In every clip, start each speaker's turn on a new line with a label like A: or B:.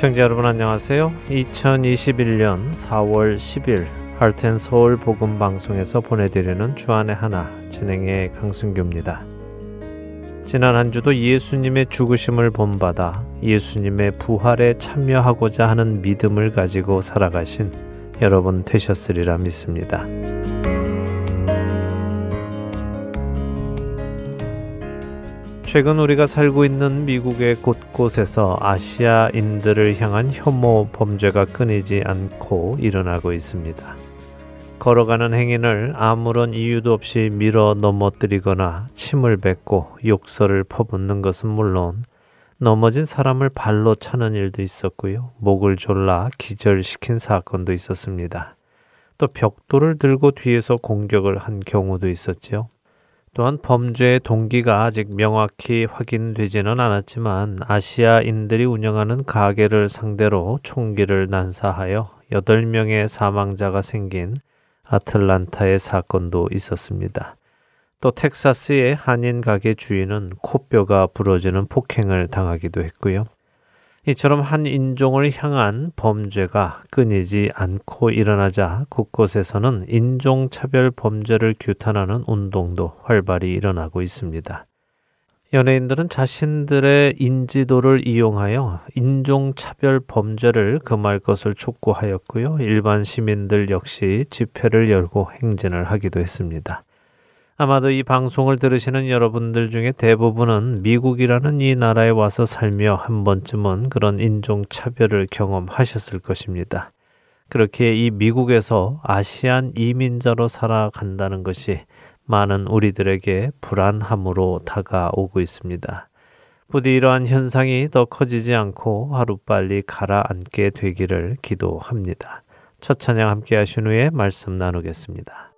A: 애청자 여러분 안녕하세요. 2021년 4월 10일 할텐 서울 복음 방송에서 보내드리는 주안의 하나 진행의 강승규입니다. 지난 한 주도 예수님의 죽으심을 본받아 예수님의 부활에 참여하고자 하는 믿음을 가지고 살아가신 여러분 되셨으리라 믿습니다. 최근 우리가 살고 있는 미국의 곳곳에서 아시아인들을 향한 혐오 범죄가 끊이지 않고 일어나고 있습니다. 걸어가는 행인을 아무런 이유도 없이 밀어 넘어뜨리거나 침을 뱉고 욕설을 퍼붓는 것은 물론 넘어진 사람을 발로 차는 일도 있었고요. 목을 졸라 기절시킨 사건도 있었습니다. 또 벽돌을 들고 뒤에서 공격을 한 경우도 있었지요. 또한 범죄의 동기가 아직 명확히 확인되지는 않았지만 아시아인들이 운영하는 가게를 상대로 총기를 난사하여 8명의 사망자가 생긴 아틀란타의 사건도 있었습니다. 또 텍사스의 한인 가게 주인은 코뼈가 부러지는 폭행을 당하기도 했고요. 이처럼 한 인종을 향한 범죄가 끊이지 않고 일어나자 곳곳에서는 인종차별 범죄를 규탄하는 운동도 활발히 일어나고 있습니다. 연예인들은 자신들의 인지도를 이용하여 인종차별 범죄를 금할 것을 촉구하였고요. 일반 시민들 역시 집회를 열고 행진을 하기도 했습니다. 아마도 이 방송을 들으시는 여러분들 중에 대부분은 미국이라는 이 나라에 와서 살며 한 번쯤은 그런 인종 차별을 경험하셨을 것입니다. 그렇게 이 미국에서 아시안 이민자로 살아간다는 것이 많은 우리들에게 불안함으로 다가오고 있습니다. 부디 이러한 현상이 더 커지지 않고 하루빨리 가라앉게 되기를 기도합니다. 첫 찬양 함께 하신 후에 말씀 나누겠습니다.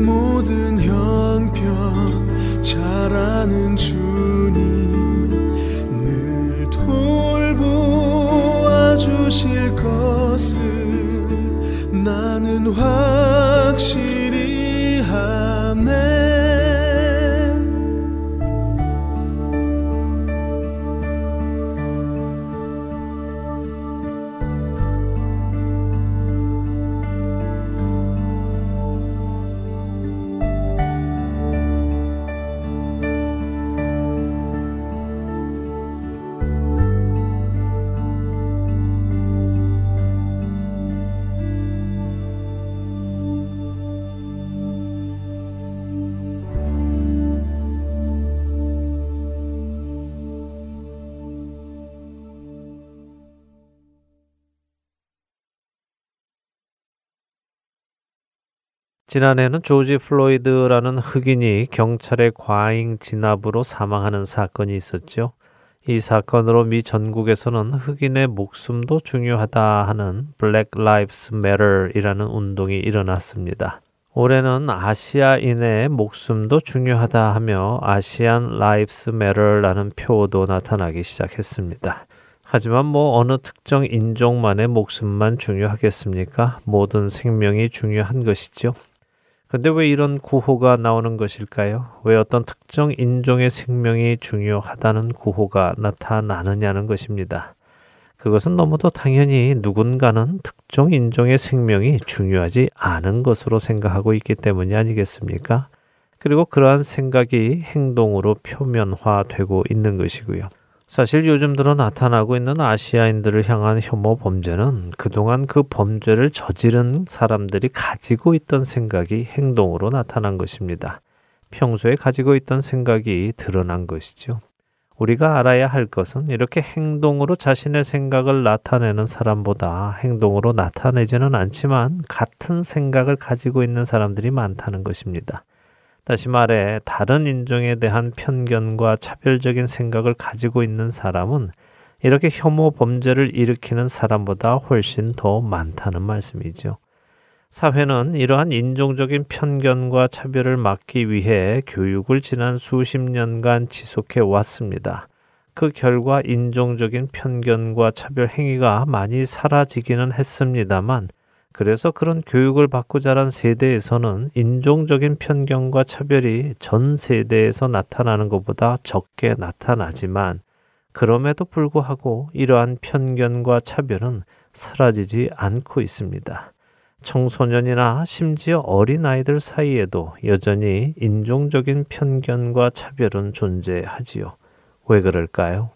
A: 모든 형편 잘하는 주 지난해는 조지 플로이드라는 흑인이 경찰의 과잉 진압으로 사망하는 사건이 있었죠. 이 사건으로 미 전국에서는 흑인의 목숨도 중요하다 하는 Black Lives Matter이라는 운동이 일어났습니다. 올해는 아시아인의 목숨도 중요하다 하며 아시안 Lives Matter라는 표도 나타나기 시작했습니다. 하지만 뭐 어느 특정 인종만의 목숨만 중요하겠습니까? 모든 생명이 중요한 것이죠. 근데 왜 이런 구호가 나오는 것일까요? 왜 어떤 특정 인종의 생명이 중요하다는 구호가 나타나느냐는 것입니다. 그것은 너무도 당연히 누군가는 특정 인종의 생명이 중요하지 않은 것으로 생각하고 있기 때문이 아니겠습니까? 그리고 그러한 생각이 행동으로 표면화되고 있는 것이고요. 사실 요즘 들어 나타나고 있는 아시아인들을 향한 혐오 범죄는 그동안 그 범죄를 저지른 사람들이 가지고 있던 생각이 행동으로 나타난 것입니다. 평소에 가지고 있던 생각이 드러난 것이죠. 우리가 알아야 할 것은 이렇게 행동으로 자신의 생각을 나타내는 사람보다 행동으로 나타내지는 않지만 같은 생각을 가지고 있는 사람들이 많다는 것입니다. 다시 말해 다른 인종에 대한 편견과 차별적인 생각을 가지고 있는 사람은 이렇게 혐오 범죄를 일으키는 사람보다 훨씬 더 많다는 말씀이죠. 사회는 이러한 인종적인 편견과 차별을 막기 위해 교육을 지난 수십 년간 지속해 왔습니다. 그 결과 인종적인 편견과 차별 행위가 많이 사라지기는 했습니다만 그래서 그런 교육을 받고 자란 세대에서는 인종적인 편견과 차별이 전 세대에서 나타나는 것보다 적게 나타나지만 그럼에도 불구하고 이러한 편견과 차별은 사라지지 않고 있습니다. 청소년이나 심지어 어린아이들 사이에도 여전히 인종적인 편견과 차별은 존재하지요. 왜 그럴까요?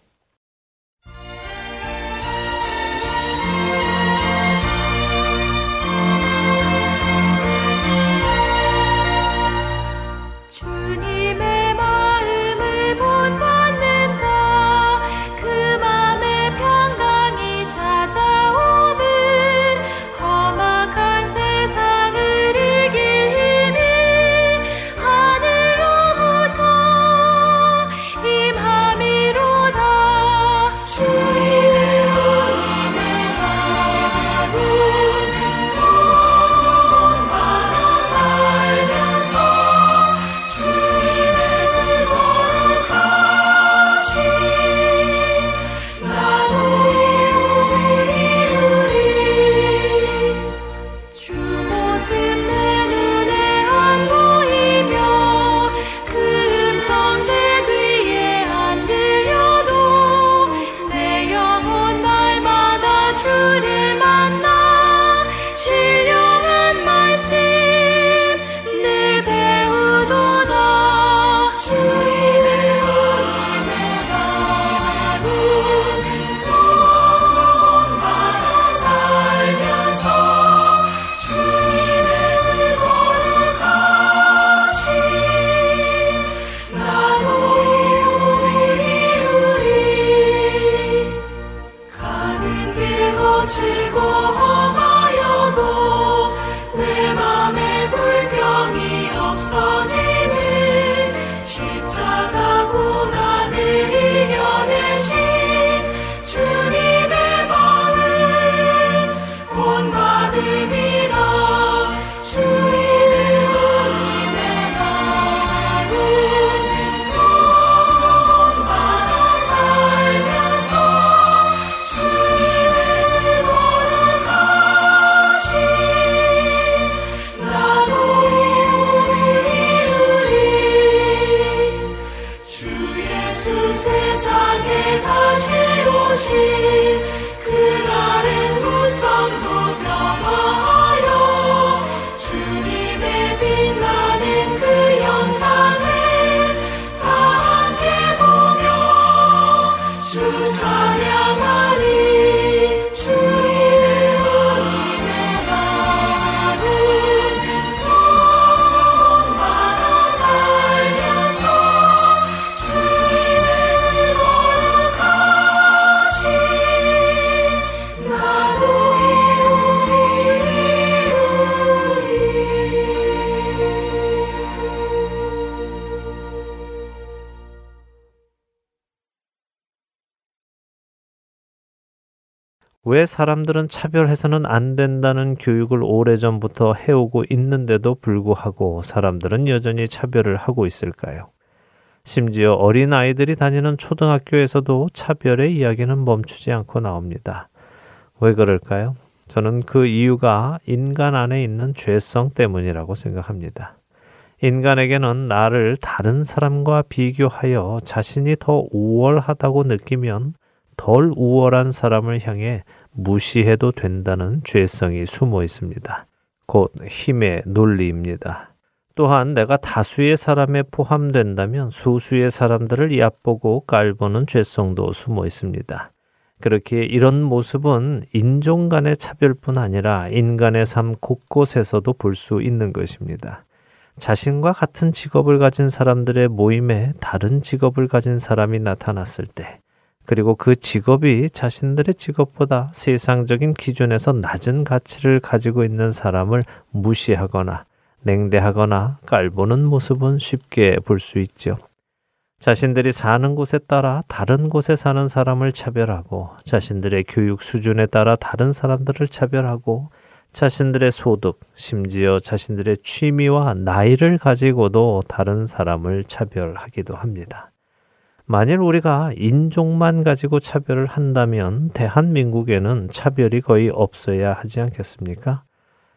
A: 왜 사람들은 차별해서는 안 된다는 교육을 오래전부터 해오고 있는데도 불구하고 사람들은 여전히 차별을 하고 있을까요? 심지어 어린 아이들이 다니는 초등학교에서도 차별의 이야기는 멈추지 않고 나옵니다. 왜 그럴까요? 저는 그 이유가 인간 안에 있는 죄성 때문이라고 생각합니다. 인간에게는 나를 다른 사람과 비교하여 자신이 더 우월하다고 느끼면 덜 우월한 사람을 향해 무시해도 된다는 죄성이 숨어 있습니다. 곧 힘의 논리입니다. 또한 내가 다수의 사람에 포함된다면 소수의 사람들을 얕보고 깔보는 죄성도 숨어 있습니다. 그렇게 이런 모습은 인종 간의 차별뿐 아니라 인간의 삶 곳곳에서도 볼 수 있는 것입니다. 자신과 같은 직업을 가진 사람들의 모임에 다른 직업을 가진 사람이 나타났을 때, 그리고 그 직업이 자신들의 직업보다 세상적인 기준에서 낮은 가치를 가지고 있는 사람을 무시하거나 냉대하거나 깔보는 모습은 쉽게 볼 수 있죠. 자신들이 사는 곳에 따라 다른 곳에 사는 사람을 차별하고 자신들의 교육 수준에 따라 다른 사람들을 차별하고 자신들의 소득, 심지어 자신들의 취미와 나이를 가지고도 다른 사람을 차별하기도 합니다. 만일 우리가 인종만 가지고 차별을 한다면 대한민국에는 차별이 거의 없어야 하지 않겠습니까?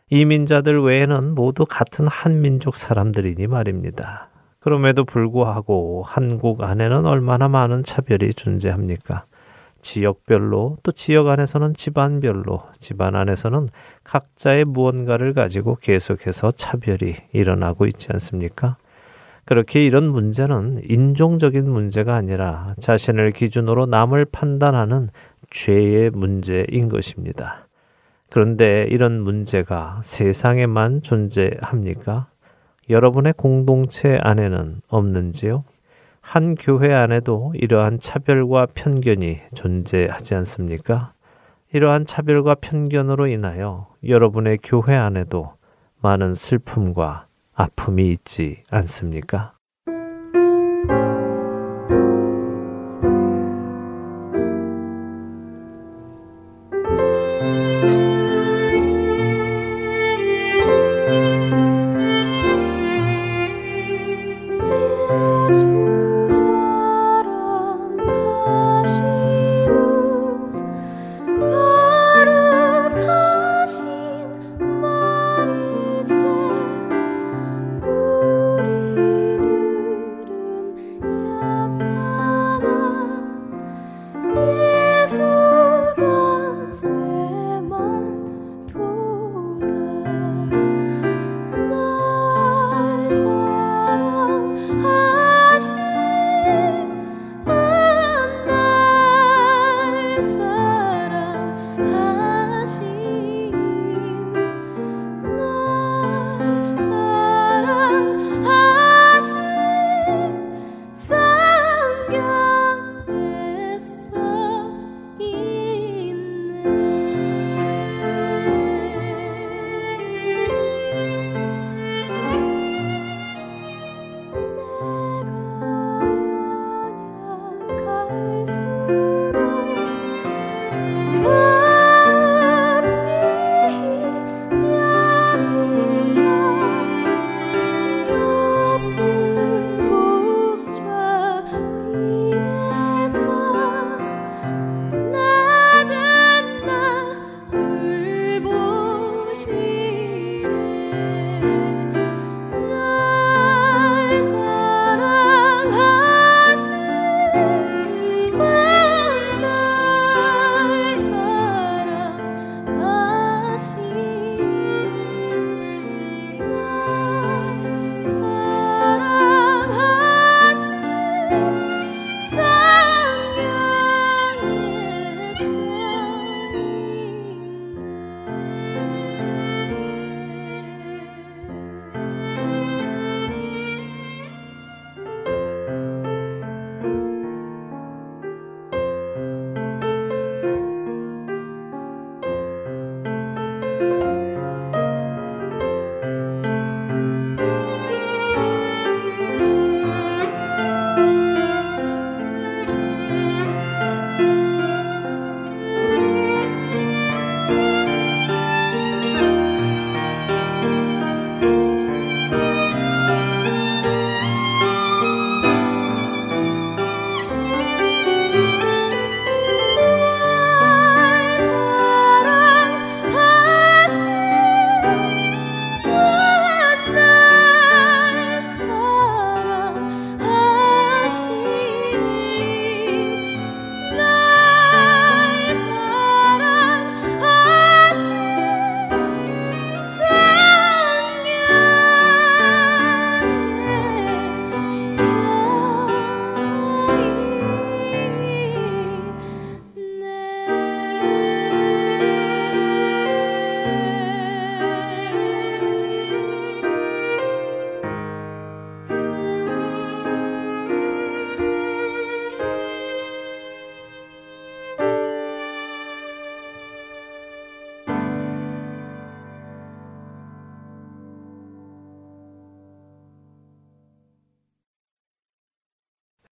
A: 이민자들 외에는 모두 같은 한민족 사람들이니 말입니다. 그럼에도 불구하고 한국 안에는 얼마나 많은 차별이 존재합니까? 지역별로 또 지역 안에서는 집안별로 집안 안에서는 각자의 무언가를 가지고 계속해서 차별이 일어나고 있지 않습니까? 그렇게 이런 문제는 인종적인 문제가 아니라 자신을 기준으로 남을 판단하는 죄의 문제인 것입니다. 그런데 이런 문제가 세상에만 존재합니까? 여러분의 공동체 안에는 없는지요? 한 교회 안에도 이러한 차별과 편견이 존재하지 않습니까? 이러한 차별과 편견으로 인하여 여러분의 교회 안에도 많은 슬픔과 아픔이 있지 않습니까?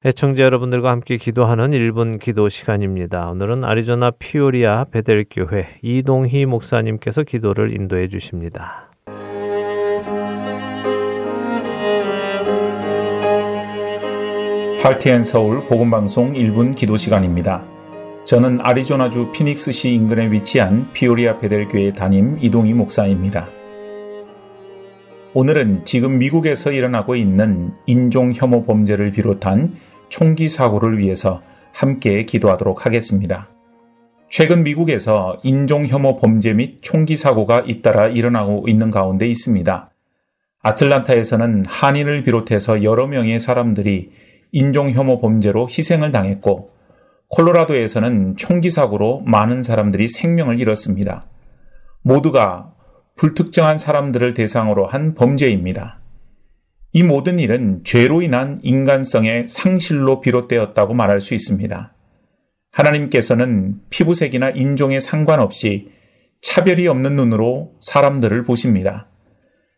A: 애청자 여러분들과 함께 기도하는 1분 기도 시간입니다. 오늘은 아리조나 피오리아 베델교회 이동희 목사님께서 기도를 인도해 주십니다.
B: 할티앤 서울 복음방송 1분 기도 시간입니다. 저는 아리조나주 피닉스시 인근에 위치한 피오리아 베델교회 담임 이동희 목사입니다. 오늘은 지금 미국에서 일어나고 있는 인종 혐오 범죄를 비롯한 총기 사고를 위해서 함께 기도하도록 하겠습니다. 최근 미국에서 인종 혐오 범죄 및 총기 사고가 잇따라 일어나고 있는 가운데 있습니다. 아틀란타에서는 한인을 비롯해서 여러 명의 사람들이 인종 혐오 범죄로 희생을 당했고 콜로라도에서는 총기 사고로 많은 사람들이 생명을 잃었습니다. 모두가 불특정한 사람들을 대상으로 한 범죄입니다. 이 모든 일은 죄로 인한 인간성의 상실로 비롯되었다고 말할 수 있습니다. 하나님께서는 피부색이나 인종에 상관없이 차별이 없는 눈으로 사람들을 보십니다.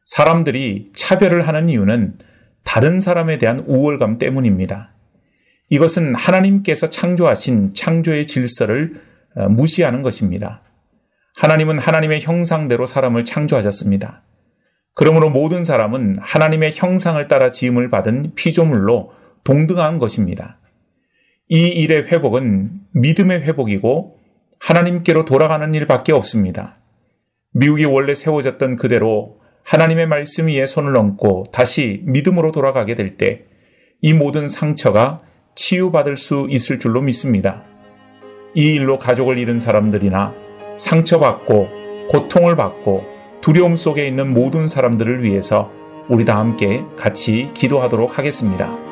B: 사람들이 차별을 하는 이유는 다른 사람에 대한 우월감 때문입니다. 이것은 하나님께서 창조하신 창조의 질서를 어, 무시하는 것입니다. 하나님은 하나님의 형상대로 사람을 창조하셨습니다. 그러므로 모든 사람은 하나님의 형상을 따라 지음을 받은 피조물로 동등한 것입니다. 이 일의 회복은 믿음의 회복이고 하나님께로 돌아가는 일밖에 없습니다. 미국이 원래 세워졌던 그대로 하나님의 말씀 위에 손을 얹고 다시 믿음으로 돌아가게 될 때 이 모든 상처가 치유받을 수 있을 줄로 믿습니다. 이 일로 가족을 잃은 사람들이나 상처받고 고통을 받고 두려움 속에 있는 모든 사람들을 위해서 우리 다 함께 같이 기도하도록 하겠습니다.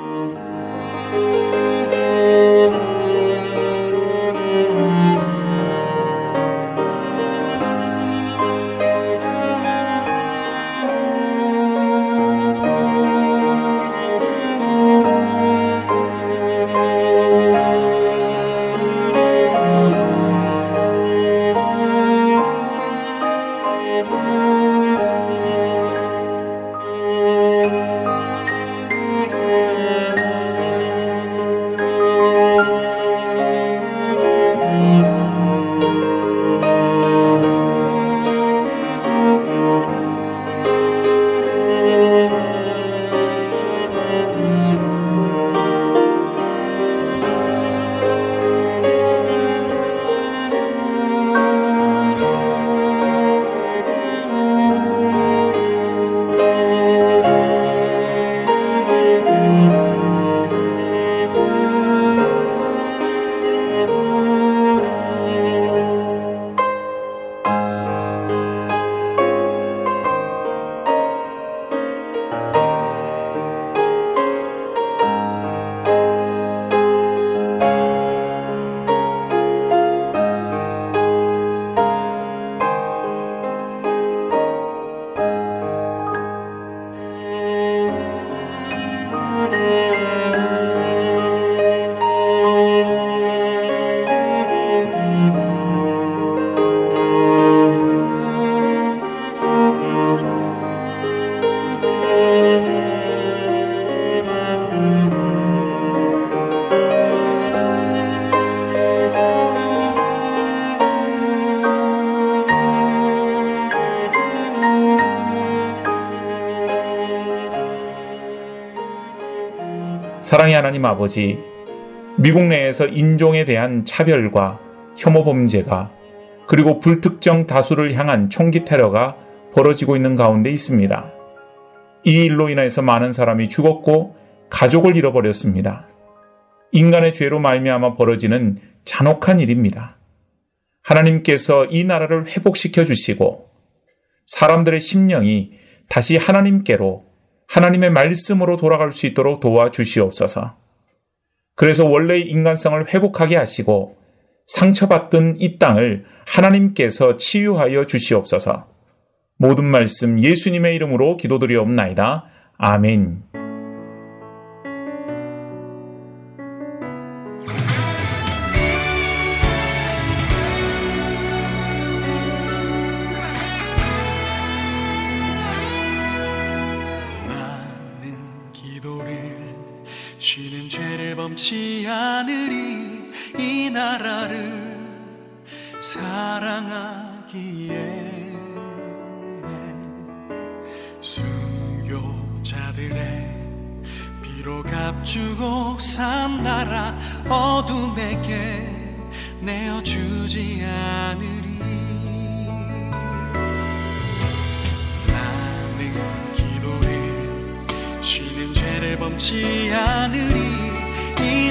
B: 사랑의 하나님 아버지, 미국 내에서 인종에 대한 차별과 혐오 범죄가 그리고 불특정 다수를 향한 총기 테러가 벌어지고 있는 가운데 있습니다. 이 일로 인해서 많은 사람이 죽었고 가족을 잃어버렸습니다. 인간의 죄로 말미암아 벌어지는 잔혹한 일입니다. 하나님께서 이 나라를 회복시켜 주시고 사람들의 심령이 다시 하나님께로 하나님의 말씀으로 돌아갈 수 있도록 도와주시옵소서. 그래서 원래의 인간성을 회복하게 하시고 상처받던 이 땅을 하나님께서 치유하여 주시옵소서. 모든 말씀 예수님의 이름으로 기도드리옵나이다. 아멘.
C: 않으리 이 나라를 사랑하기에 순교자들의 비로 값주고 산 나라 어둠에게 내어주지 않으리. 나는 기도해 쉬는 죄를 범치 않으리. 이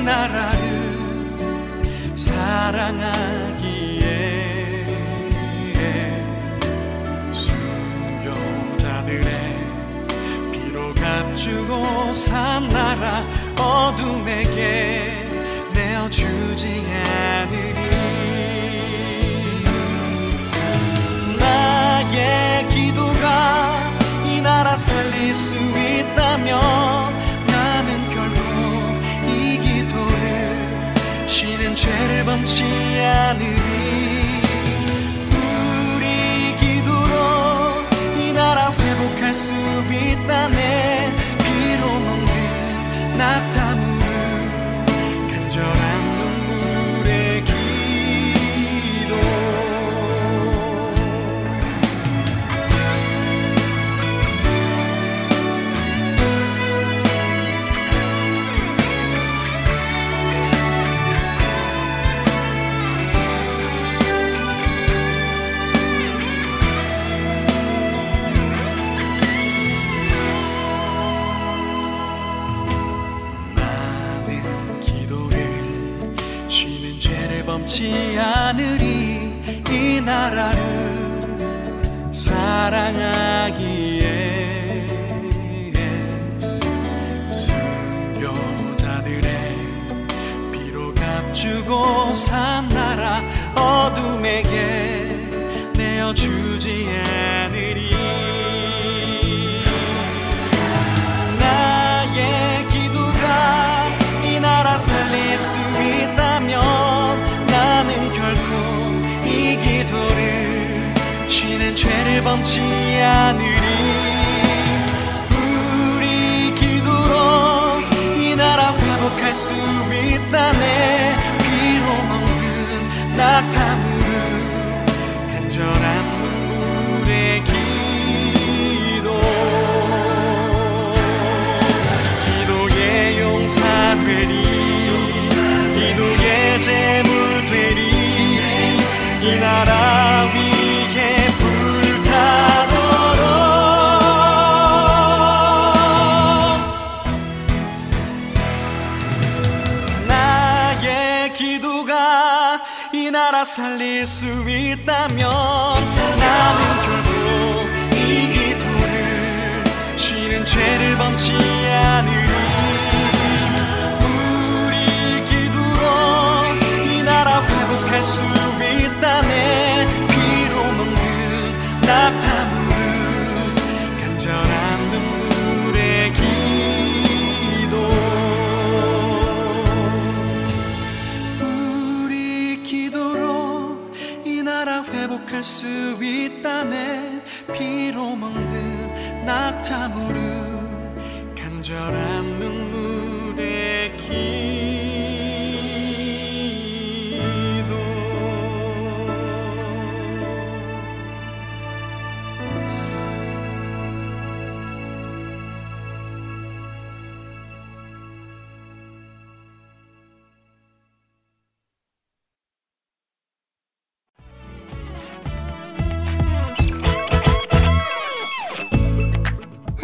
C: 나라를 사랑하기에 순교자들의 비로 값주고 산 나라 어둠에게 내어주지 않으리. 나의 기도가 이 나라 살릴 수 있다면 죄를 범치 않으리. 우리 기도로 이 나라 회복할 수 있다네. 비로 먹는 낙타 수 있다네. 피로 먹는 낙타무를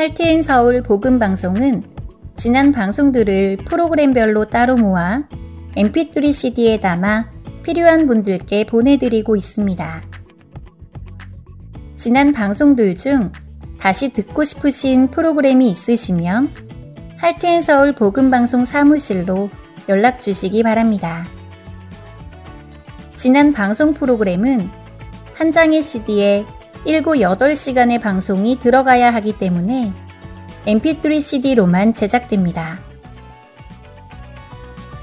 D: 할테인 서울 복음 방송은 지난 방송들을 프로그램별로 따로 모아 mp3 CD에 담아 필요한 분들께 보내드리고 있습니다. 지난 방송들 중 다시 듣고 싶으신 프로그램이 있으시면 할테인 서울 복음 방송 사무실로 연락 주시기 바랍니다. 지난 방송 프로그램은 한 장의 CD에 일구 8시간의 방송이 들어가야 하기 때문에 mp3 cd로만 제작됩니다.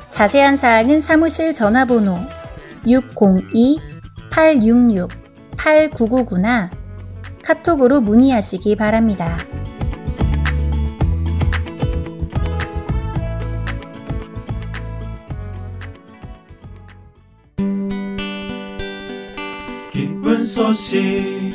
D: 자세한 사항은 사무실 전화번호 602-866-8999나 카톡으로 문의하시기 바랍니다.
C: 기쁜 소식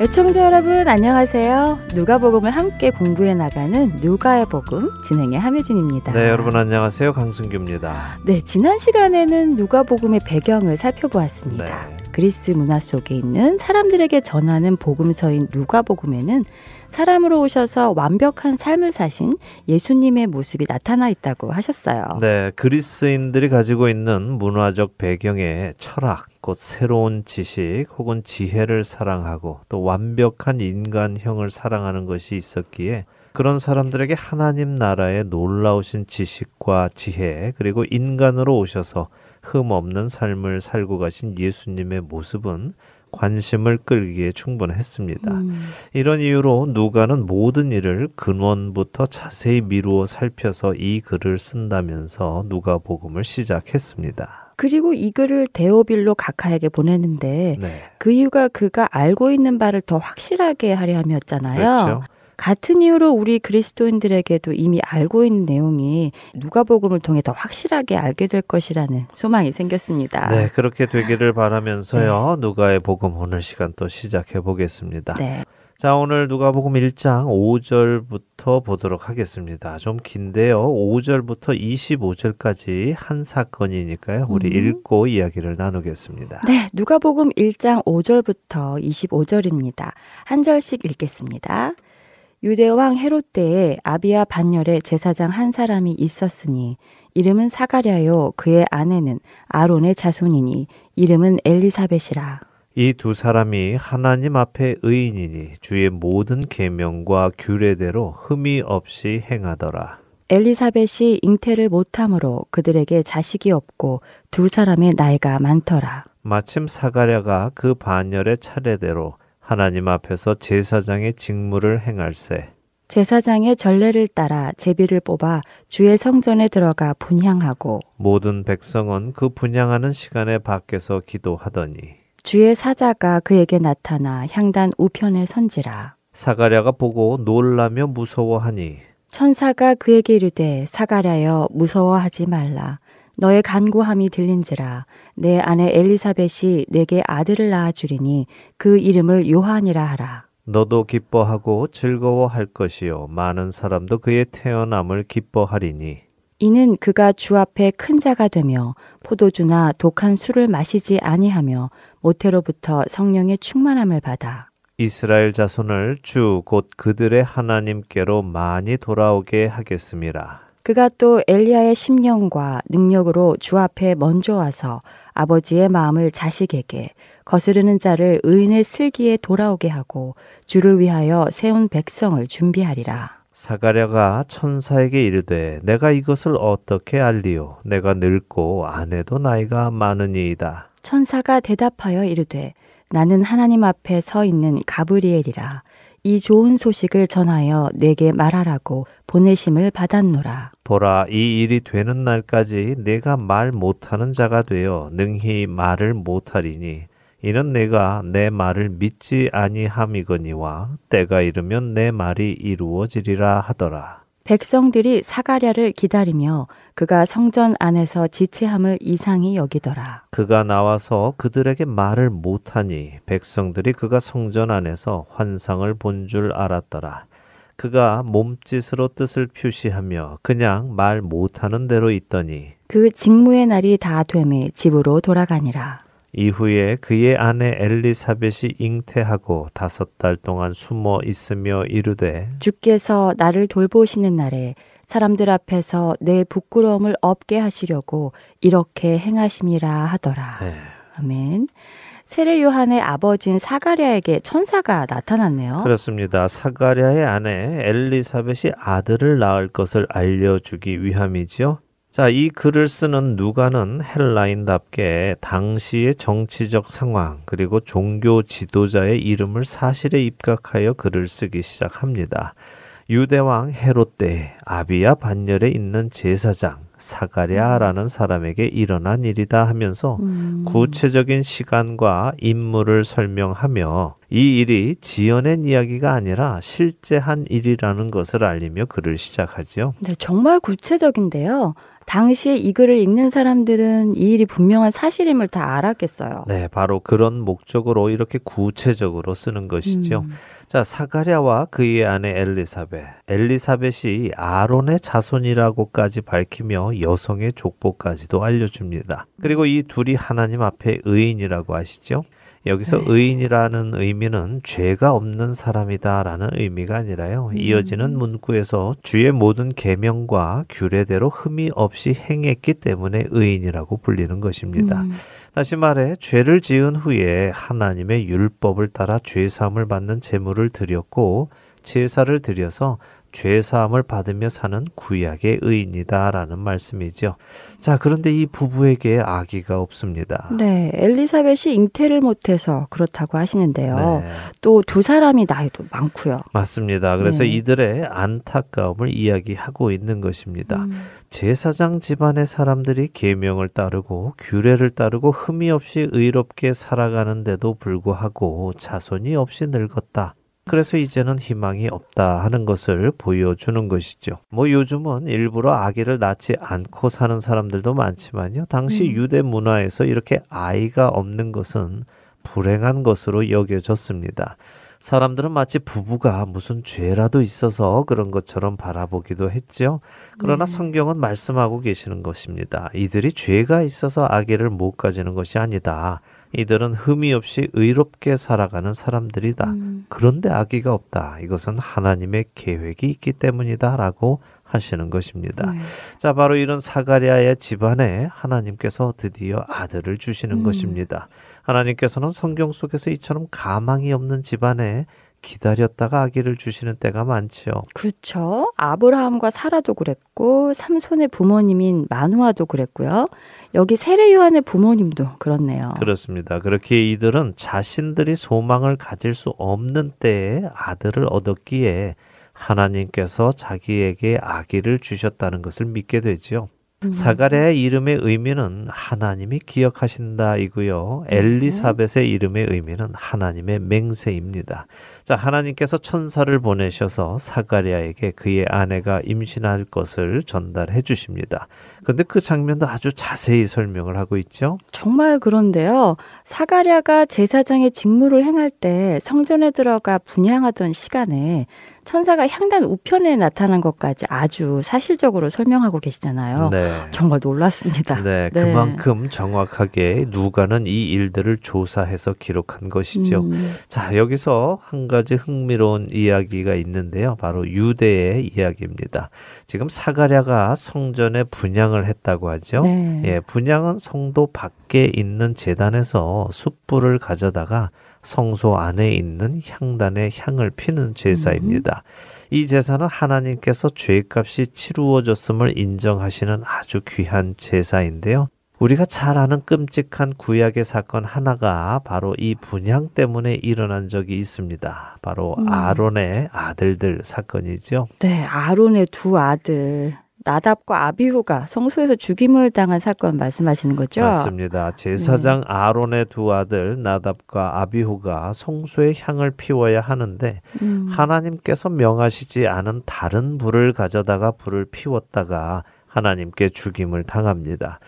E: 애청자 여러분 안녕하세요. 누가복음을 함께 공부해 나가는 누가의 복음 진행의 함혜진입니다.
A: 네, 여러분 안녕하세요. 강승규입니다.
E: 네, 지난 시간에는 누가복음의 배경을 살펴보았습니다.
A: 네.
E: 그리스 문화 속에 있는 사람들에게 전하는 복음서인 누가복음에는 사람으로 오셔서 완벽한 삶을 사신 예수님의 모습이 나타나 있다고 하셨어요.
A: 네, 그리스인들이 가지고 있는 문화적 배경의 철학, 곧 새로운 지식 혹은 지혜를 사랑하고 또 완벽한 인간형을 사랑하는 것이 있었기에 그런 사람들에게 하나님 나라의 놀라우신 지식과 지혜 그리고 인간으로 오셔서 흠 없는 삶을 살고 가신 예수님의 모습은 관심을 끌기에 충분했습니다.
E: 음,
A: 이런 이유로 누가는 모든 일을 근원부터 자세히 미루어 살펴서 이 글을 쓴다면서 누가복음을 시작했습니다.
E: 그리고 이 글을 데오빌로 각하에게 보내는데
A: 네.
E: 그 이유가 그가 알고 있는 바를 더 확실하게 하려 함이었잖아요.
A: 그렇죠.
E: 같은 이유로 우리 그리스도인들에게도 이미 알고 있는 내용이 누가복음을 통해 더 확실하게 알게 될 것이라는 소망이 생겼습니다.
A: 네, 그렇게 되기를 바라면서요. 누가의 복음 오늘 시간 또 시작해 보겠습니다.
E: 네.
A: 자, 오늘 누가복음 1장 5절부터 보도록 하겠습니다. 좀 긴데요. 5절부터 25절까지 한 사건이니까요. 우리
E: 음.
A: 읽고 이야기를 나누겠습니다.
E: 네, 누가복음 1장 5절부터 25절입니다. 한 절씩 읽겠습니다. 유대 왕 헤롯 때에 아비아 반열에 제사장 한 사람이 있었으니 이름은 사가랴요 그의 아내는 아론의 자손이니 이름은 엘리사벳이라.
A: 이 두 사람이 하나님 앞에 의인이니 주의 모든 계명과 규례대로 흠이 없이 행하더라.
E: 엘리사벳이 잉태를 못함으로 그들에게 자식이 없고 두 사람의 나이가 많더라.
A: 마침 사가랴가 그 반열의 차례대로 하나님 앞에서 제사장의 직무를 행할세.
E: 제사장의 전례를 따라 제비를 뽑아 주의 성전에 들어가 분향하고
A: 모든 백성은 그 분양하는 시간에 밖에서 기도하더니
E: 주의 사자가 그에게 나타나 향단 우편에 선지라.
A: 사가랴가 보고 놀라며 무서워하니
E: 천사가 그에게 이르되 사가랴여 무서워하지 말라. 너의 간구함이 들린지라. 내 아내 엘리사벳이 내게 아들을 낳아 주리니 그 이름을 요한이라 하라.
A: 너도 기뻐하고 즐거워할 것이요 많은 사람도 그의 태어남을 기뻐하리니
E: 이는 그가 주 앞에 큰 자가 되며 포도주나 독한 술을 마시지 아니하며 모태로부터 성령의 충만함을 받아
A: 이스라엘 자손을 주 곧 그들의 하나님께로 많이 돌아오게 하겠음이라.
E: 그가 또 엘리야의 심령과 능력으로 주 앞에 먼저 와서 아버지의 마음을 자식에게 거스르는 자를 의인의 슬기에 돌아오게 하고 주를 위하여 세운 백성을 준비하리라.
A: 사가랴가 천사에게 이르되 내가 이것을 어떻게 알리오 내가 늙고 아내도 나이가 많으니이다.
E: 천사가 대답하여 이르되 나는 하나님 앞에 서 있는 가브리엘이라. 이 좋은 소식을 전하여 내게 말하라고 보내심을 받았노라.
A: 보라 이 일이 되는 날까지 내가 말 못하는 자가 되어 능히 말을 못하리니 이는 내가 내 말을 믿지 아니함이거니와 때가 이르면 내 말이 이루어지리라 하더라.
E: 백성들이 사가랴를 기다리며 그가 성전 안에서 지체함을 이상히 여기더라.
A: 그가 나와서 그들에게 말을 못하니 백성들이 그가 성전 안에서 환상을 본 줄 알았더라. 그가 몸짓으로 뜻을 표시하며 그냥 말 못하는 대로 있더니
E: 그 직무의 날이 다 되매 집으로 돌아가니라.
A: 이후에 그의 아내 엘리사벳이 잉태하고 다섯 달 동안 숨어 있으며 이르되
E: 주께서 나를 돌보시는 날에 사람들 앞에서 내 부끄러움을 없게 하시려고 이렇게 행하심이라 하더라.
A: 네.
E: 아멘. 세례 요한의 아버지인 사가랴에게 천사가 나타났네요.
A: 그렇습니다. 사가랴의 아내 엘리사벳이 아들을 낳을 것을 알려주기 위함이지요. 자, 이 글을 쓰는 누가는 헬라인답게 당시의 정치적 상황 그리고 종교 지도자의 이름을 사실에 입각하여 글을 쓰기 시작합니다. 유대왕 헤롯 때 아비야 반열에 있는 제사장 사가랴라는 사람에게 일어난 일이다 하면서
E: 음.
A: 구체적인 시간과 인물을 설명하며 이 일이 지어낸 이야기가 아니라 실제 한 일이라는 것을 알리며 글을 시작하지요.
E: 네, 정말 구체적인데요. 당시에 이 글을 읽는 사람들은 이 일이 분명한 사실임을 다 알았겠어요.
A: 네, 바로 그런 목적으로 이렇게 구체적으로 쓰는 것이죠.
E: 음.
A: 자, 사가랴와 그의 아내 엘리사벳. 엘리사벳이 아론의 자손이라고까지 밝히며 여성의 족보까지도 알려줍니다. 그리고 이 둘이 하나님 앞에 의인이라고 하시죠. 여기서
E: 네.
A: 의인이라는 의미는 죄가 없는 사람이다라는 의미가 아니라요. 이어지는 문구에서 주의 모든 계명과 규례대로 흠이 없이 행했기 때문에 의인이라고 불리는 것입니다.
E: 음.
A: 다시 말해 죄를 지은 후에 하나님의 율법을 따라 죄 사함을 받는 제물을 드렸고 제사를 드려서 죄 사함을 받으며 사는 구약의 의인이다라는 말씀이죠. 자, 그런데 이 부부에게 아기가 없습니다.
E: 네, 엘리사벳이 잉태를 못해서 그렇다고 하시는데요.
A: 네,
E: 또두 사람이 나이도 많고요.
A: 맞습니다. 그래서
E: 네.
A: 이들의 안타까움을 이야기하고 있는 것입니다.
E: 음.
A: 제사장 집안의 사람들이 계명을 따르고 규례를 따르고 흠이 없이 의롭게 살아가는데도 불구하고 자손이 없이 늙었다. 그래서 이제는 희망이 없다 하는 것을 보여주는 것이죠. 뭐 요즘은 일부러 아기를 낳지 않고 사는 사람들도 많지만요. 당시
E: 음.
A: 유대 문화에서 이렇게 아이가 없는 것은 불행한 것으로 여겨졌습니다. 사람들은 마치 부부가 무슨 죄라도 있어서 그런 것처럼 바라보기도 했죠. 그러나
E: 네.
A: 성경은 말씀하고 계시는 것입니다. 이들이 죄가 있어서 아기를 못 가지는 것이 아니다. 이들은 흠이 없이 의롭게 살아가는 사람들이다.
E: 음.
A: 그런데 아기가 없다. 이것은 하나님의 계획이 있기 때문이다라고 하시는 것입니다.
E: 네.
A: 자, 바로 이런 사가랴의 집안에 하나님께서 드디어 아들을 주시는
E: 음.
A: 것입니다. 하나님께서는 성경 속에서 이처럼 가망이 없는 집안에 기다렸다가 아기를 주시는 때가 많지요.
E: 그렇죠. 아브라함과 사라도 그랬고 삼손의 부모님인 마누아도 그랬고요. 여기 세례 요한의 부모님도 그렇네요.
A: 그렇습니다. 그렇게 이들은 자신들이 소망을 가질 수 없는 때에 아들을 얻었기에 하나님께서 자기에게 아기를 주셨다는 것을 믿게 되지요.
E: 음.
A: 사가랴의 이름의 의미는 하나님이 기억하신다이고요. 엘리사벳의 이름의 의미는 하나님의 맹세입니다. 자, 하나님께서 천사를 보내셔서 사가랴에게 그의 아내가 임신할 것을 전달해 주십니다. 그런데 그 장면도 아주 자세히 설명을 하고 있죠.
E: 정말 그런데요. 사가랴가 제사장의 직무를 행할 때 성전에 들어가 분향하던 시간에 천사가 향단 우편에 나타난 것까지 아주 사실적으로 설명하고 계시잖아요.
A: 네.
E: 정말 놀랐습니다.
A: 네,
E: 네.
A: 그만큼 정확하게 누가는 이 일들을 조사해서 기록한 것이죠.
E: 음,
A: 자, 여기서 한 가지 흥미로운 이야기가 있는데요. 바로 유대의 이야기입니다. 지금 사가랴가 성전에 분양을 했다고 하죠.
E: 네.
A: 예, 분양은 성도 밖에 있는 재단에서 숯불을 가져다가 성소 안에 있는 향단에 향을 피는 제사입니다. 이 제사는 하나님께서 죄값이 치루어졌음을 인정하시는 아주 귀한 제사인데요. 우리가 잘 아는 끔찍한 구약의 사건 하나가 바로 이 분향 때문에 일어난 적이 있습니다. 바로
E: 음.
A: 아론의 아들들 사건이죠.
E: 네, 아론의 두 아들 나답과 아비후가 성소에서 죽임을 당한 사건 말씀하시는 거죠?
A: 맞습니다. 제사장
E: 네.
A: 아론의 두 아들 나답과 아비후가 성소에 향을 피워야 하는데
E: 음,
A: 하나님께서 명하시지 않은 다른 불을 가져다가 불을 피웠다가 하나님께 죽임을 당합니다.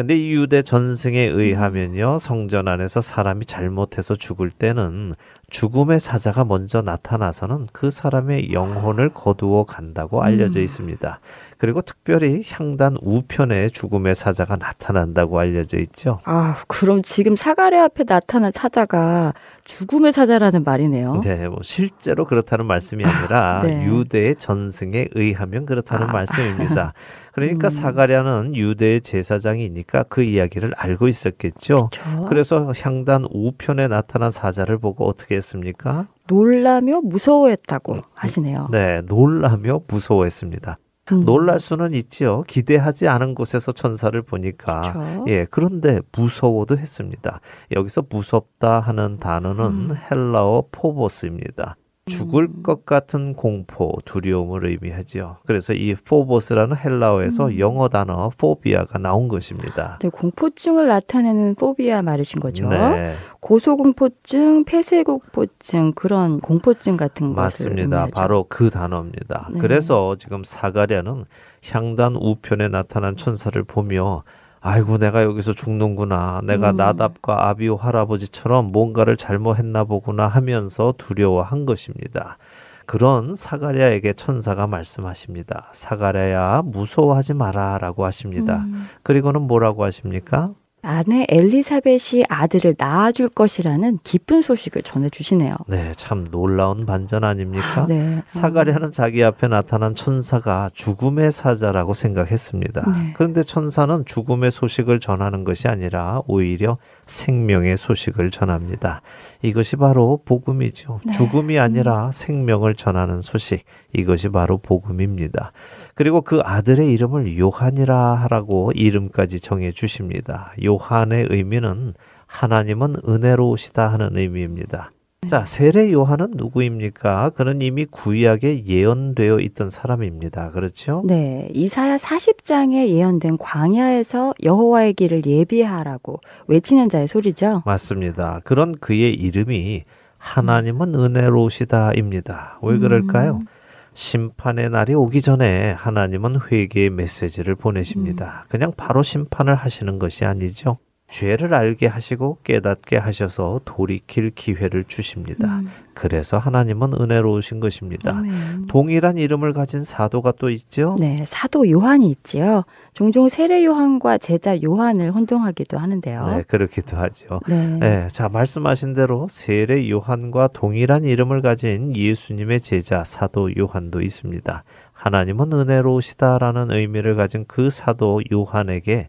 A: 근데 이 유대 전승에 의하면요, 성전 안에서 사람이 잘못해서 죽을 때는 죽음의 사자가 먼저 나타나서는 그 사람의 영혼을 거두어 간다고 알려져
E: 음.
A: 있습니다. 그리고 특별히 향단 우편에 죽음의 사자가 나타난다고 알려져 있죠.
E: 아, 그럼 지금 사가랴 앞에 나타난 사자가 죽음의 사자라는 말이네요.
A: 네, 뭐 실제로 그렇다는 말씀이 아니라
E: 네.
A: 유대의 전승에 의하면 그렇다는
E: 아.
A: 말씀입니다. 그러니까
E: 음.
A: 사가랴는 유대의 제사장이니까 그 이야기를 알고 있었겠죠.
E: 그렇죠.
A: 그래서 향단 우편에 나타난 사자를 보고 어떻게 했습니까?
E: 놀라며 무서워했다고 하시네요.
A: 네, 놀라며 무서워했습니다. 음. 놀랄 수는 있지요. 기대하지 않은 곳에서 천사를 보니까. 그쵸? 예, 그런데 무서워도 했습니다. 여기서 무섭다 하는 단어는 음. 헬라어 포보스입니다. 죽을 음. 것 같은 공포, 두려움을 의미하지요. 그래서 이 포보스라는 헬라어에서 음. 영어 단어 포비아가 나온 것입니다.
E: 네, 공포증을 나타내는 포비아 말이신 거죠. 네. 고소공포증, 폐쇄공포증 그런 공포증 같은
A: 맞습니다. 바로 그 단어입니다. 네. 그래서 지금 사가랴는 향단 우편에 나타난 천사를 보며 아이고 내가 여기서 죽는구나. 내가 음. 나답과 아비오 할아버지처럼 뭔가를 잘못했나 보구나 하면서 두려워한 것입니다. 그런 사가랴에게 천사가 말씀하십니다. 사가랴야 무서워하지 마라라고 하십니다. 음. 그리고는 뭐라고 하십니까?
E: 아내 엘리사벳이 아들을 낳아줄 것이라는 기쁜 소식을 전해주시네요.
A: 네, 참 놀라운 반전 아닙니까? 네. 사가랴는 자기 앞에 나타난 천사가 죽음의 사자라고 생각했습니다. 네. 그런데 천사는 죽음의 소식을 전하는 것이 아니라 오히려 생명의 소식을 전합니다. 이것이 바로 복음이죠. 네. 죽음이 아니라 음. 생명을 전하는 소식. 이것이 바로 복음입니다. 그리고 그 아들의 이름을 요한이라 하라고 이름까지 정해 주십니다. 요한의 의미는 하나님은 은혜로우시다 하는 의미입니다. 자, 세례 요한은 누구입니까? 그는 이미 구약에 예언되어 있던 사람입니다. 그렇죠?
E: 네. 이사야 40장에 예언된 광야에서 여호와의 길을 예비하라고 외치는 자의 소리죠.
A: 맞습니다. 그런 그의 이름이 하나님은 은혜로우시다입니다. 왜 그럴까요? 음. 심판의 날이 오기 전에 하나님은 회개의 메시지를 보내십니다. 음. 그냥 바로 심판을 하시는 것이 아니죠. 죄를 알게 하시고 깨닫게 하셔서 돌이킬 기회를 주십니다. 음. 그래서 하나님은 은혜로우신 것입니다. 아멘. 동일한 이름을 가진 사도가 또 있죠?
E: 네, 사도 요한이 있지요. 종종 세례 요한과 제자 요한을 혼동하기도 하는데요.
A: 네, 그렇기도 하죠. 네. 네. 자, 말씀하신 대로 세례 요한과 동일한 이름을 가진 예수님의 제자 사도 요한도 있습니다. 하나님은 은혜로우시다라는 의미를 가진 그 사도 요한에게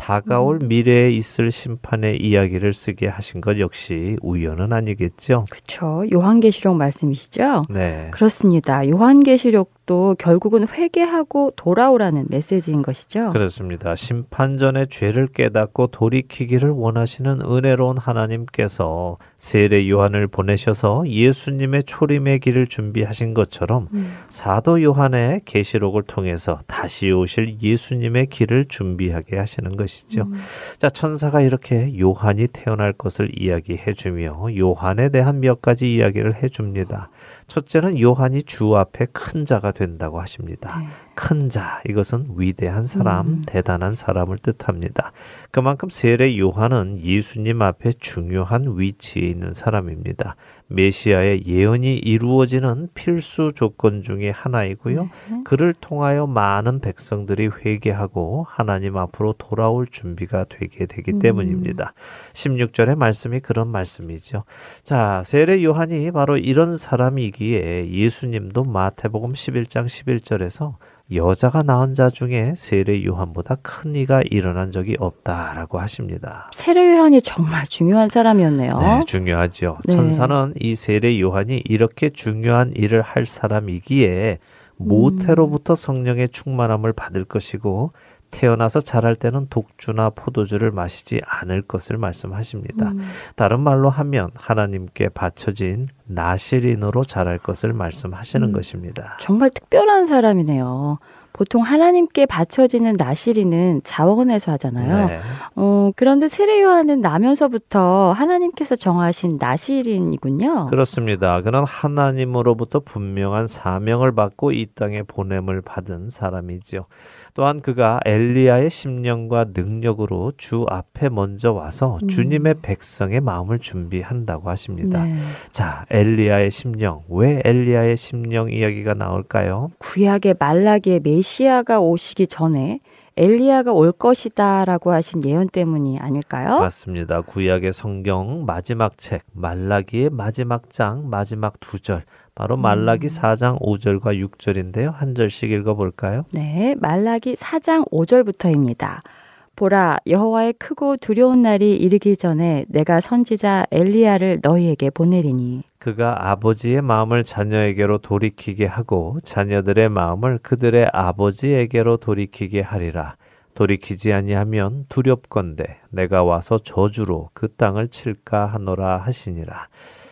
A: 다가올 음. 미래에 있을 심판의 이야기를 쓰게 하신 것 역시 우연은 아니겠죠.
E: 그렇죠. 요한계시록 말씀이시죠?
A: 네.
E: 그렇습니다. 요한계시록 것도 결국은 회개하고 돌아오라는 메시지인 것이죠.
A: 그렇습니다. 심판 전에 죄를 깨닫고 돌이키기를 원하시는 은혜로운 하나님께서 세례 요한을 보내셔서 예수님의 초림의 길을 준비하신 것처럼 음. 사도 요한의 계시록을 통해서 다시 오실 예수님의 길을 준비하게 하시는 것이죠. 음. 자, 천사가 이렇게 요한이 태어날 것을 이야기해 주며 요한에 대한 몇 가지 이야기를 해 줍니다. 첫째는 요한이 주 앞에 큰 자가 된다고 하십니다. 네. 큰 자, 이것은 위대한 사람, 음. 대단한 사람을 뜻합니다. 그만큼 세례 요한은 예수님 앞에 중요한 위치에 있는 사람입니다. 메시아의 예언이 이루어지는 필수 조건 중의 하나이고요. 네. 그를 통하여 많은 백성들이 회개하고 하나님 앞으로 돌아올 준비가 되게 되기 음. 때문입니다. 16절의 말씀이 그런 말씀이죠. 자, 세례 요한이 바로 이런 사람이기에 예수님도 마태복음 11장 11절에서 여자가 낳은 자 중에 세례 요한보다 큰 이가 일어난 적이 없다라고 하십니다.
E: 세례 요한이 정말 중요한 사람이었네요.
A: 네, 중요하죠. 네. 천사는 이 세례 요한이 이렇게 중요한 일을 할 사람이기에 모태로부터 성령의 충만함을 받을 것이고 태어나서 자랄 때는 독주나 포도주를 마시지 않을 것을 말씀하십니다. 음. 다른 말로 하면 하나님께 바쳐진 나시린으로 자랄 것을 말씀하시는 음. 것입니다.
E: 정말 특별한 사람이네요. 보통 하나님께 바쳐지는 나시리는 자원에서 하잖아요. 네. 어, 그런데 세례 요한은 나면서부터 하나님께서 정하신 나시린이군요.
A: 그렇습니다. 그는 하나님으로부터 분명한 사명을 받고 이 땅에 보냄을 받은 사람이지요. 또한 그가 엘리야의 심령과 능력으로 주 앞에 먼저 와서 음. 주님의 백성의 마음을 준비한다고 하십니다. 네. 자, 엘리야의 심령. 왜 엘리야의 심령 이야기가 나올까요?
E: 구약의 말라기의 메시아가 오시기 전에 엘리야가 올 것이다라고 하신 예언 때문이 아닐까요?
A: 맞습니다. 구약의 성경 마지막 책 말라기의 마지막 장 마지막 두 절 바로 말라기 음. 4장 5절과 6절인데요. 한 절씩 읽어 볼까요?
E: 네. 말라기 4장 5절부터입니다. 보라 여호와의 크고 두려운 날이 이르기 전에 내가 선지자 엘리야를 너희에게 보내리니
A: 그가 아버지의 마음을 자녀에게로 돌이키게 하고 자녀들의 마음을 그들의 아버지에게로 돌이키게 하리라. 돌이키지 아니하면 두렵건대 내가 와서 저주로 그 땅을 칠까 하노라 하시니라.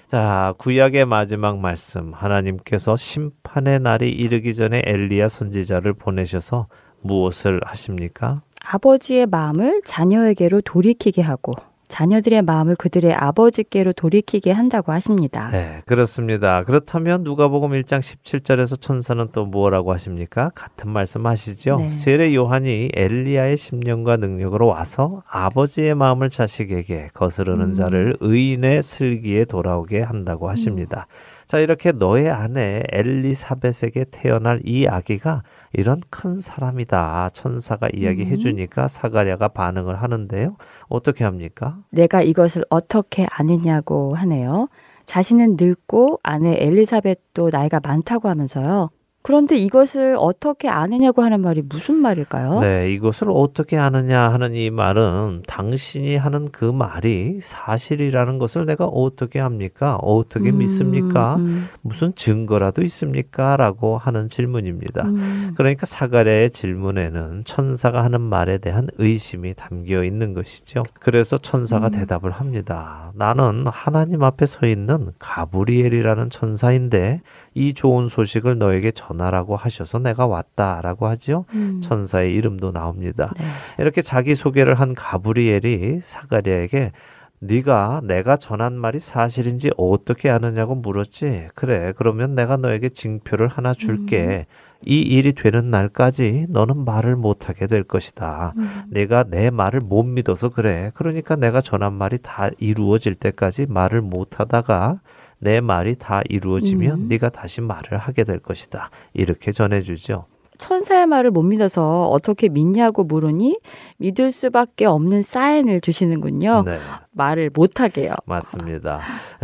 A: 자, 구약의 마지막 말씀. 하나님께서 심판의 날이 이르기 전에 엘리야 선지자를 보내셔서 무엇을 하십니까?
E: 아버지의 마음을 자녀에게로 돌이키게 하고 자녀들의 마음을 그들의 아버지께로 돌이키게 한다고 하십니다.
A: 네, 그렇습니다. 그렇다면 누가복음 1장 17절에서 천사는 또 뭐라고 하십니까? 같은 말씀 하시죠.
E: 네.
A: 세례 요한이 엘리야의 심령과 능력으로 와서 아버지의 마음을 자식에게 거스르는
E: 음.
A: 자를 의인의 슬기에 돌아오게 한다고 하십니다. 자, 이렇게 너의 아내 엘리사벳에게 태어날 이 아기가 이런 큰 사람이다. 천사가 이야기해
E: 음.
A: 주니까 사가랴가 반응을 하는데요. 어떻게 합니까?
E: 내가 이것을 어떻게 아느냐고 하네요. 자신은 늙고 아내 엘리사벳도 나이가 많다고 하면서요. 그런데 이것을 어떻게 아느냐고 하는 말이 무슨 말일까요?
A: 네, 이것을 어떻게 아느냐 하는 이 말은 당신이 하는 그 말이 사실이라는 것을 내가 어떻게 합니까? 어떻게
E: 음,
A: 믿습니까?
E: 음,
A: 무슨 증거라도 있습니까? 라고 하는 질문입니다.
E: 음.
A: 그러니까 사가랴의 질문에는 천사가 하는 말에 대한 의심이 담겨 있는 것이죠. 그래서 천사가
E: 음.
A: 대답을 합니다. 나는 하나님 앞에 서 있는 가브리엘이라는 천사인데 이 좋은 소식을 너에게 전하라고 하셔서 내가 왔다라고 하죠.
E: 음.
A: 천사의 이름도 나옵니다.
E: 네.
A: 이렇게 자기 소개를 한 가브리엘이 사가랴에게 네가 내가 전한 말이 사실인지 어떻게 아느냐고 물었지. 그래, 그러면 내가 너에게 징표를 하나 줄게. 이 일이 되는 날까지 너는 말을 못하게 될 것이다.
E: 음.
A: 내가 내 말을 못 믿어서 그래. 그러니까 내가 전한 말이 다 이루어질 때까지 말을 못하다가 내 말이 다 이루어지면
E: 음.
A: 네가 다시 말을 하게 될 것이다. 이렇게 전해주죠.
E: 천사의 말을 못 믿어서 어떻게 믿냐고 물으니 믿을 수밖에 없는 사인을 주시는군요.
A: 네.
E: 말을 못하게요.
A: 맞습니다.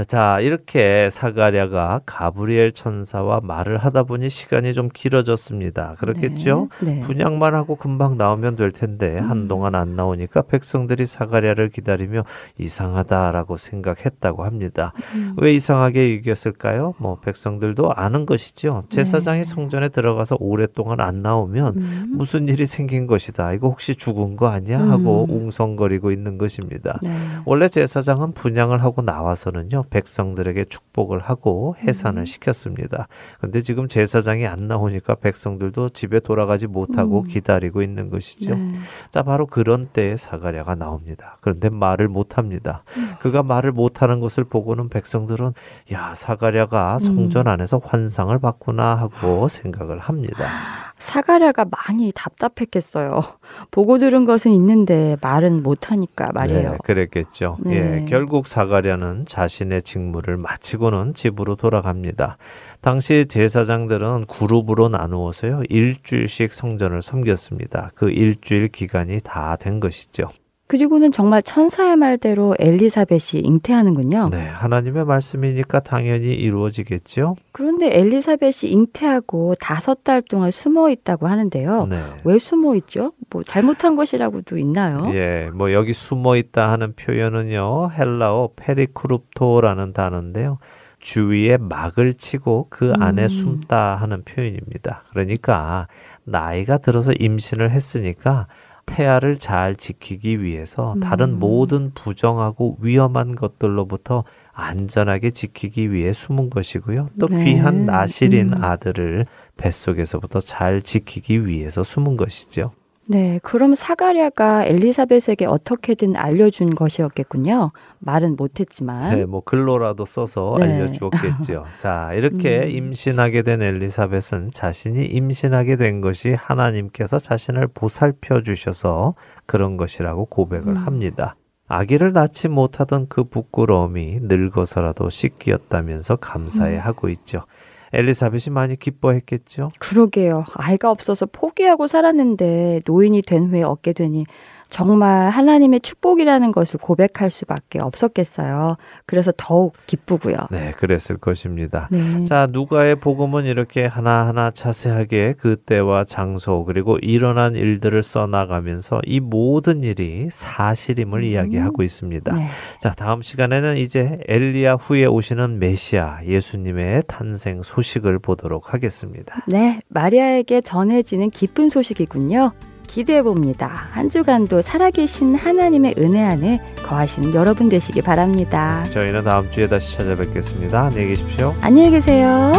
A: 자, 이렇게 사가랴가 가브리엘 천사와 말을 하다 보니 시간이 좀 길어졌습니다. 그렇겠죠?
E: 네. 네.
A: 분양만 하고 금방 나오면 될 텐데
E: 음.
A: 한동안 안 나오니까 백성들이 사가랴를 기다리며 이상하다라고 생각했다고 합니다.
E: 음.
A: 왜 이상하게 여겼을까요? 뭐 백성들도 아는 것이죠. 제사장이
E: 네.
A: 성전에 들어가서 오랫동안 안 나오면
E: 음.
A: 무슨 일이 생긴 것이다. 이거 혹시 죽은 거 아니야? 하고
E: 음.
A: 웅성거리고 있는 것입니다.
E: 네.
A: 원래 제사장은 분양을 하고 나와서는요 백성들에게 축복을 하고 해산을
E: 음.
A: 시켰습니다. 근데 지금 제사장이 안 나오니까 백성들도 집에 돌아가지 못하고
E: 음.
A: 기다리고 있는 것이죠.
E: 네.
A: 자 바로 그런 때에 사가랴가 나옵니다. 그런데 말을 못 합니다.
E: 음.
A: 그가 말을 못 하는 것을 보고는 백성들은 야 사가랴가 성전 안에서 환상을 봤구나 하고 생각을 합니다.
E: 사가랴가 많이 답답했겠어요. 보고 들은 것은 있는데 말은 못하니까 말이에요.
A: 네, 그랬겠죠.
E: 네.
A: 예, 결국 사가랴는 자신의 직무를 마치고는 집으로 돌아갑니다. 당시 제사장들은 그룹으로 나누어서요 일주일씩 성전을 섬겼습니다. 그 일주일 기간이 다 된 것이죠.
E: 그리고는 정말 천사의 말대로 엘리사벳이 잉태하는군요.
A: 네, 하나님의 말씀이니까 당연히 이루어지겠죠.
E: 그런데 엘리사벳이 잉태하고 다섯 달 동안 숨어 있다고 하는데요.
A: 네.
E: 왜 숨어 있죠? 뭐 잘못한 것이라고도 있나요?
A: 예, 뭐 여기 숨어 있다 하는 표현은요 헬라어 페리크룹토라는 단어인데요. 주위에 막을 치고 그 안에
E: 음.
A: 숨다 하는 표현입니다. 그러니까 나이가 들어서 임신을 했으니까 태아를 잘 지키기 위해서 다른
E: 음.
A: 모든 부정하고 위험한 것들로부터 안전하게 지키기 위해 숨은 것이고요. 또
E: 네.
A: 귀한 나실인
E: 음.
A: 아들을 뱃속에서부터 잘 지키기 위해서 숨은 것이죠.
E: 네, 그럼 사가랴가 엘리사벳에게 어떻게든 알려준 것이었겠군요. 말은 못했지만.
A: 네, 뭐 글로라도 써서
E: 네.
A: 알려주었겠죠. 자, 이렇게
E: 음.
A: 임신하게 된 엘리사벳은 자신이 임신하게 된 것이 하나님께서 자신을 보살펴 주셔서 그런 것이라고 고백을
E: 음.
A: 합니다. 아기를 낳지 못하던 그 부끄러움이 늙어서라도 씻기었다면서 감사해
E: 음.
A: 하고 있죠. 엘리사벳이 많이 기뻐했겠죠.
E: 그러게요. 아이가 없어서 포기하고 살았는데 노인이 된 후에 얻게 되니
F: 정말 하나님의 축복이라는 것을 고백할 수밖에 없었겠어요. 그래서 더욱 기쁘고요.
A: 네, 그랬을 것입니다.
F: 네.
A: 자, 누가의 복음은 이렇게 하나하나 자세하게 그때와 장소 그리고 일어난 일들을 써나가면서 이 모든 일이 사실임을
F: 음.
A: 이야기하고 있습니다.
F: 네.
A: 자, 다음 시간에는 이제 엘리야 후에 오시는 메시아 예수님의 탄생 소식을 보도록 하겠습니다.
F: 네, 마리아에게 전해지는 기쁜 소식이군요. 기대해 봅니다. 한 주간도 살아계신 하나님의 은혜 안에 거하시는 여러분 되시기 바랍니다.
A: 저희는 다음 주에 다시 찾아뵙겠습니다. 안녕히 계십시오.
F: 안녕히 계세요.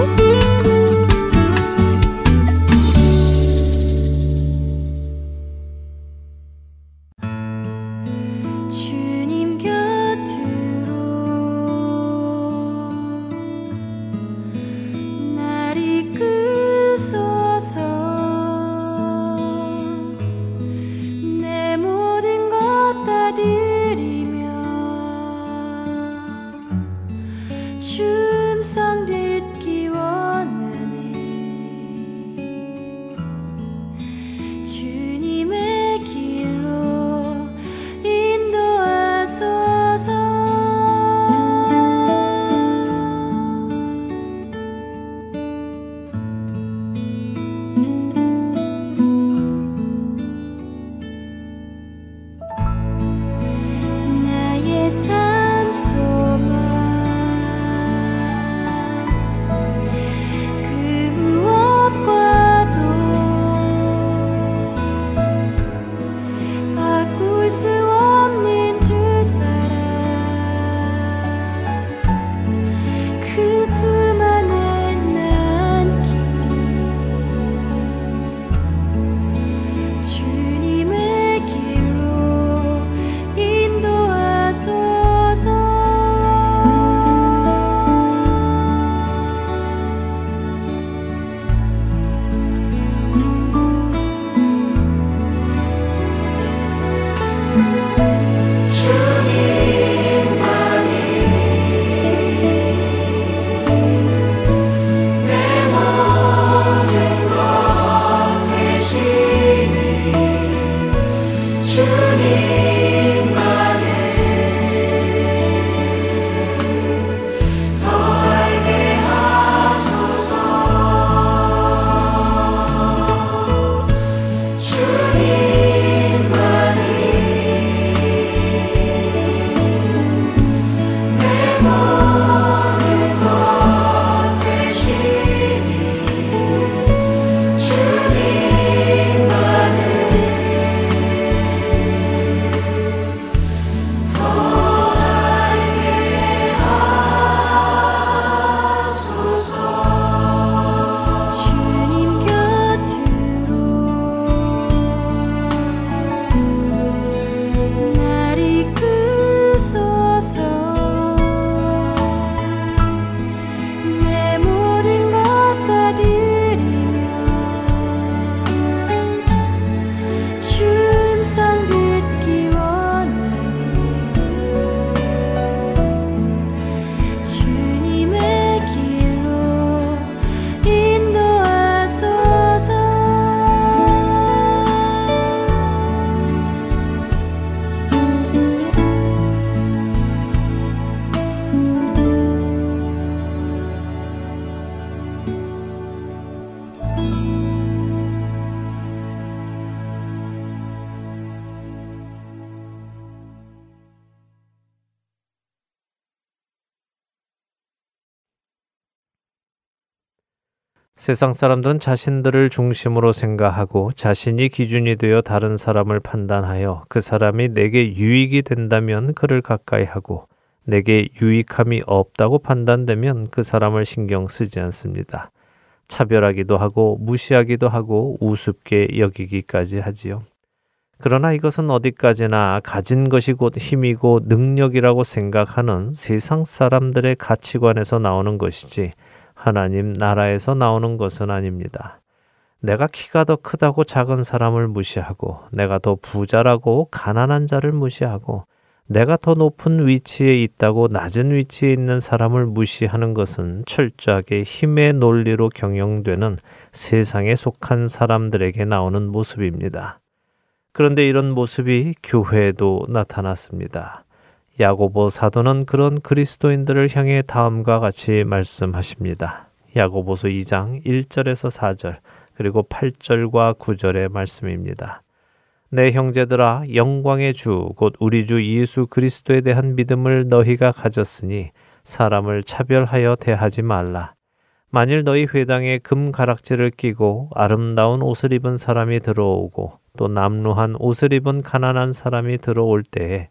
A: 세상 사람들은 자신들을 중심으로 생각하고 자신이 기준이 되어 다른 사람을 판단하여 그 사람이 내게 유익이 된다면 그를 가까이 하고 내게 유익함이 없다고 판단되면 그 사람을 신경 쓰지 않습니다. 차별하기도 하고 무시하기도 하고 우습게 여기기까지 하지요. 그러나 이것은 어디까지나 가진 것이 곧 힘이고 능력이라고 생각하는 세상 사람들의 가치관에서 나오는 것이지 하나님 나라에서 나오는 것은 아닙니다. 내가 키가 더 크다고 작은 사람을 무시하고 내가 더 부자라고 가난한 자를 무시하고 내가 더 높은 위치에 있다고 낮은 위치에 있는 사람을 무시하는 것은 철저하게 힘의 논리로 경영되는 세상에 속한 사람들에게 나오는 모습입니다. 그런데 이런 모습이 교회에도 나타났습니다. 야고보 사도는 그런 그리스도인들을 향해 다음과 같이 말씀하십니다. 야고보서 2장 1절에서 4절 그리고 8절과 9절의 말씀입니다. 내 형제들아 영광의 주 곧 우리 주 예수 그리스도에 대한 믿음을 너희가 가졌으니 사람을 차별하여 대하지 말라. 만일 너희 회당에 금 가락지를 끼고 아름다운 옷을 입은 사람이 들어오고 또 남루한 옷을 입은 가난한 사람이 들어올 때에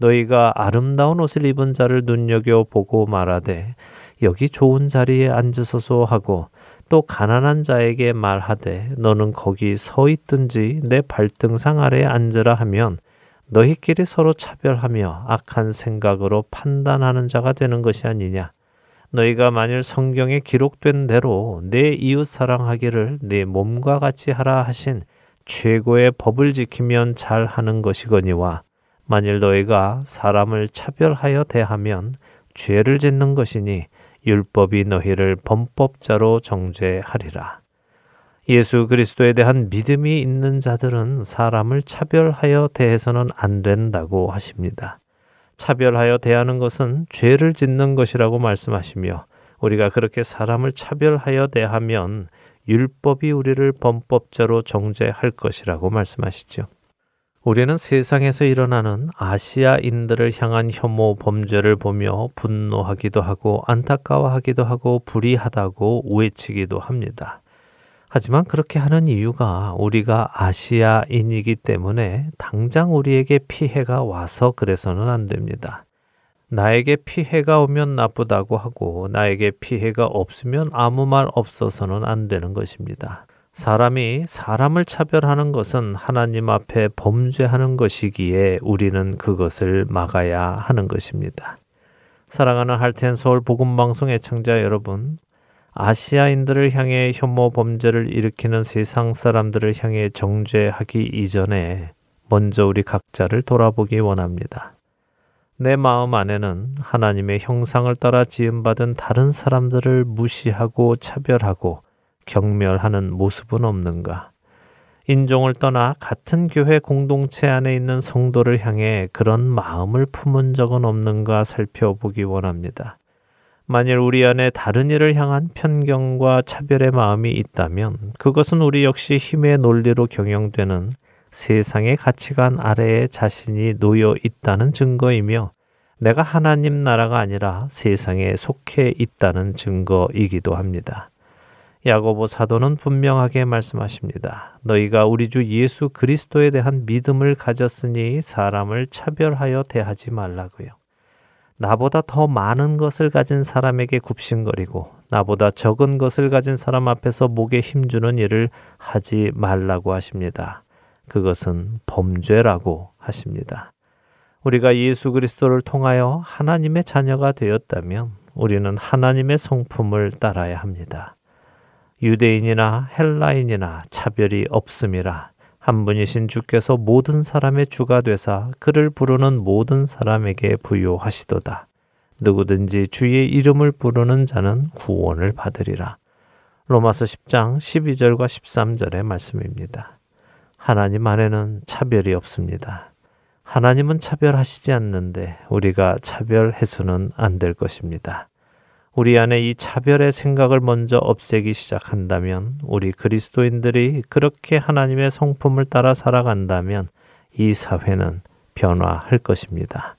A: 너희가 아름다운 옷을 입은 자를 눈여겨 보고 말하되 여기 좋은 자리에 앉으소서 하고 또 가난한 자에게 말하되 너는 거기 서 있든지 내 발등상 아래에 앉으라 하면 너희끼리 서로 차별하며 악한 생각으로 판단하는 자가 되는 것이 아니냐. 너희가 만일 성경에 기록된 대로 내 이웃 사랑하기를 내 몸과 같이 하라 하신 최고의 법을 지키면 잘 하는 것이거니와 만일 너희가 사람을 차별하여 대하면 죄를 짓는 것이니 율법이 너희를 범법자로 정죄하리라. 예수 그리스도에 대한 믿음이 있는 자들은 사람을 차별하여 대해서는 안 된다고 하십니다. 차별하여 대하는 것은 죄를 짓는 것이라고 말씀하시며 우리가 그렇게 사람을 차별하여 대하면 율법이 우리를 범법자로 정죄할 것이라고 말씀하시죠. 우리는 세상에서 일어나는 아시아인들을 향한 혐오 범죄를 보며 분노하기도 하고 안타까워하기도 하고 불의하다고 외치기도 합니다. 하지만 그렇게 하는 이유가 우리가 아시아인이기 때문에 당장 우리에게 피해가 와서 그래서는 안 됩니다. 나에게 피해가 오면 나쁘다고 하고 나에게 피해가 없으면 아무 말 없어서는 안 되는 것입니다. 사람이 사람을 차별하는 것은 하나님 앞에 범죄하는 것이기에 우리는 그것을 막아야 하는 것입니다. 사랑하는 할텐 서울 복음 방송 애청자 여러분, 아시아인들을 향해 혐오 범죄를 일으키는 세상 사람들을 향해 정죄하기 이전에 먼저 우리 각자를 돌아보기 원합니다. 내 마음 안에는 하나님의 형상을 따라 지음받은 다른 사람들을 무시하고 차별하고 경멸하는 모습은 없는가? 인종을 떠나 같은 교회 공동체 안에 있는 성도를 향해 그런 마음을 품은 적은 없는가 살펴보기 원합니다. 만일 우리 안에 다른 이를 향한 편견과 차별의 마음이 있다면 그것은 우리 역시 힘의 논리로 경영되는 세상의 가치관 아래에 자신이 놓여 있다는 증거이며 내가 하나님 나라가 아니라 세상에 속해 있다는 증거이기도 합니다. 야고보 사도는 분명하게 말씀하십니다. 너희가 우리 주 예수 그리스도에 대한 믿음을 가졌으니 사람을 차별하여 대하지 말라고요. 나보다 더 많은 것을 가진 사람에게 굽신거리고 나보다 적은 것을 가진 사람 앞에서 목에 힘주는 일을 하지 말라고 하십니다. 그것은 범죄라고 하십니다. 우리가 예수 그리스도를 통하여 하나님의 자녀가 되었다면 우리는 하나님의 성품을 따라야 합니다. 유대인이나 헬라인이나 차별이 없음이라 한 분이신 주께서 모든 사람의 주가 되사 그를 부르는 모든 사람에게 부요하시도다. 누구든지 주의 이름을 부르는 자는 구원을 받으리라. 로마서 10장 12절과 13절의 말씀입니다. 하나님 안에는 차별이 없습니다. 하나님은 차별하시지 않는데 우리가 차별해서는 안 될 것입니다. 우리 안에 이 차별의 생각을 먼저 없애기 시작한다면 우리 그리스도인들이 그렇게 하나님의 성품을 따라 살아간다면 이 사회는 변화할 것입니다.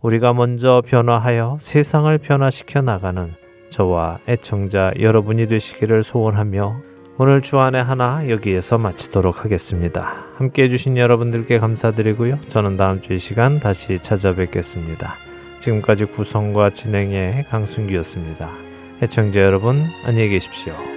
A: 우리가 먼저 변화하여 세상을 변화시켜 나가는 저와 애청자 여러분이 되시기를 소원하며 오늘 주안의 하나 여기에서 마치도록 하겠습니다. 함께 해주신 여러분들께 감사드리고요. 저는 다음 주 이 시간 다시 찾아뵙겠습니다. 지금까지 구성과 진행의 강순기였습니다. 애청자 여러분, 안녕히 계십시오.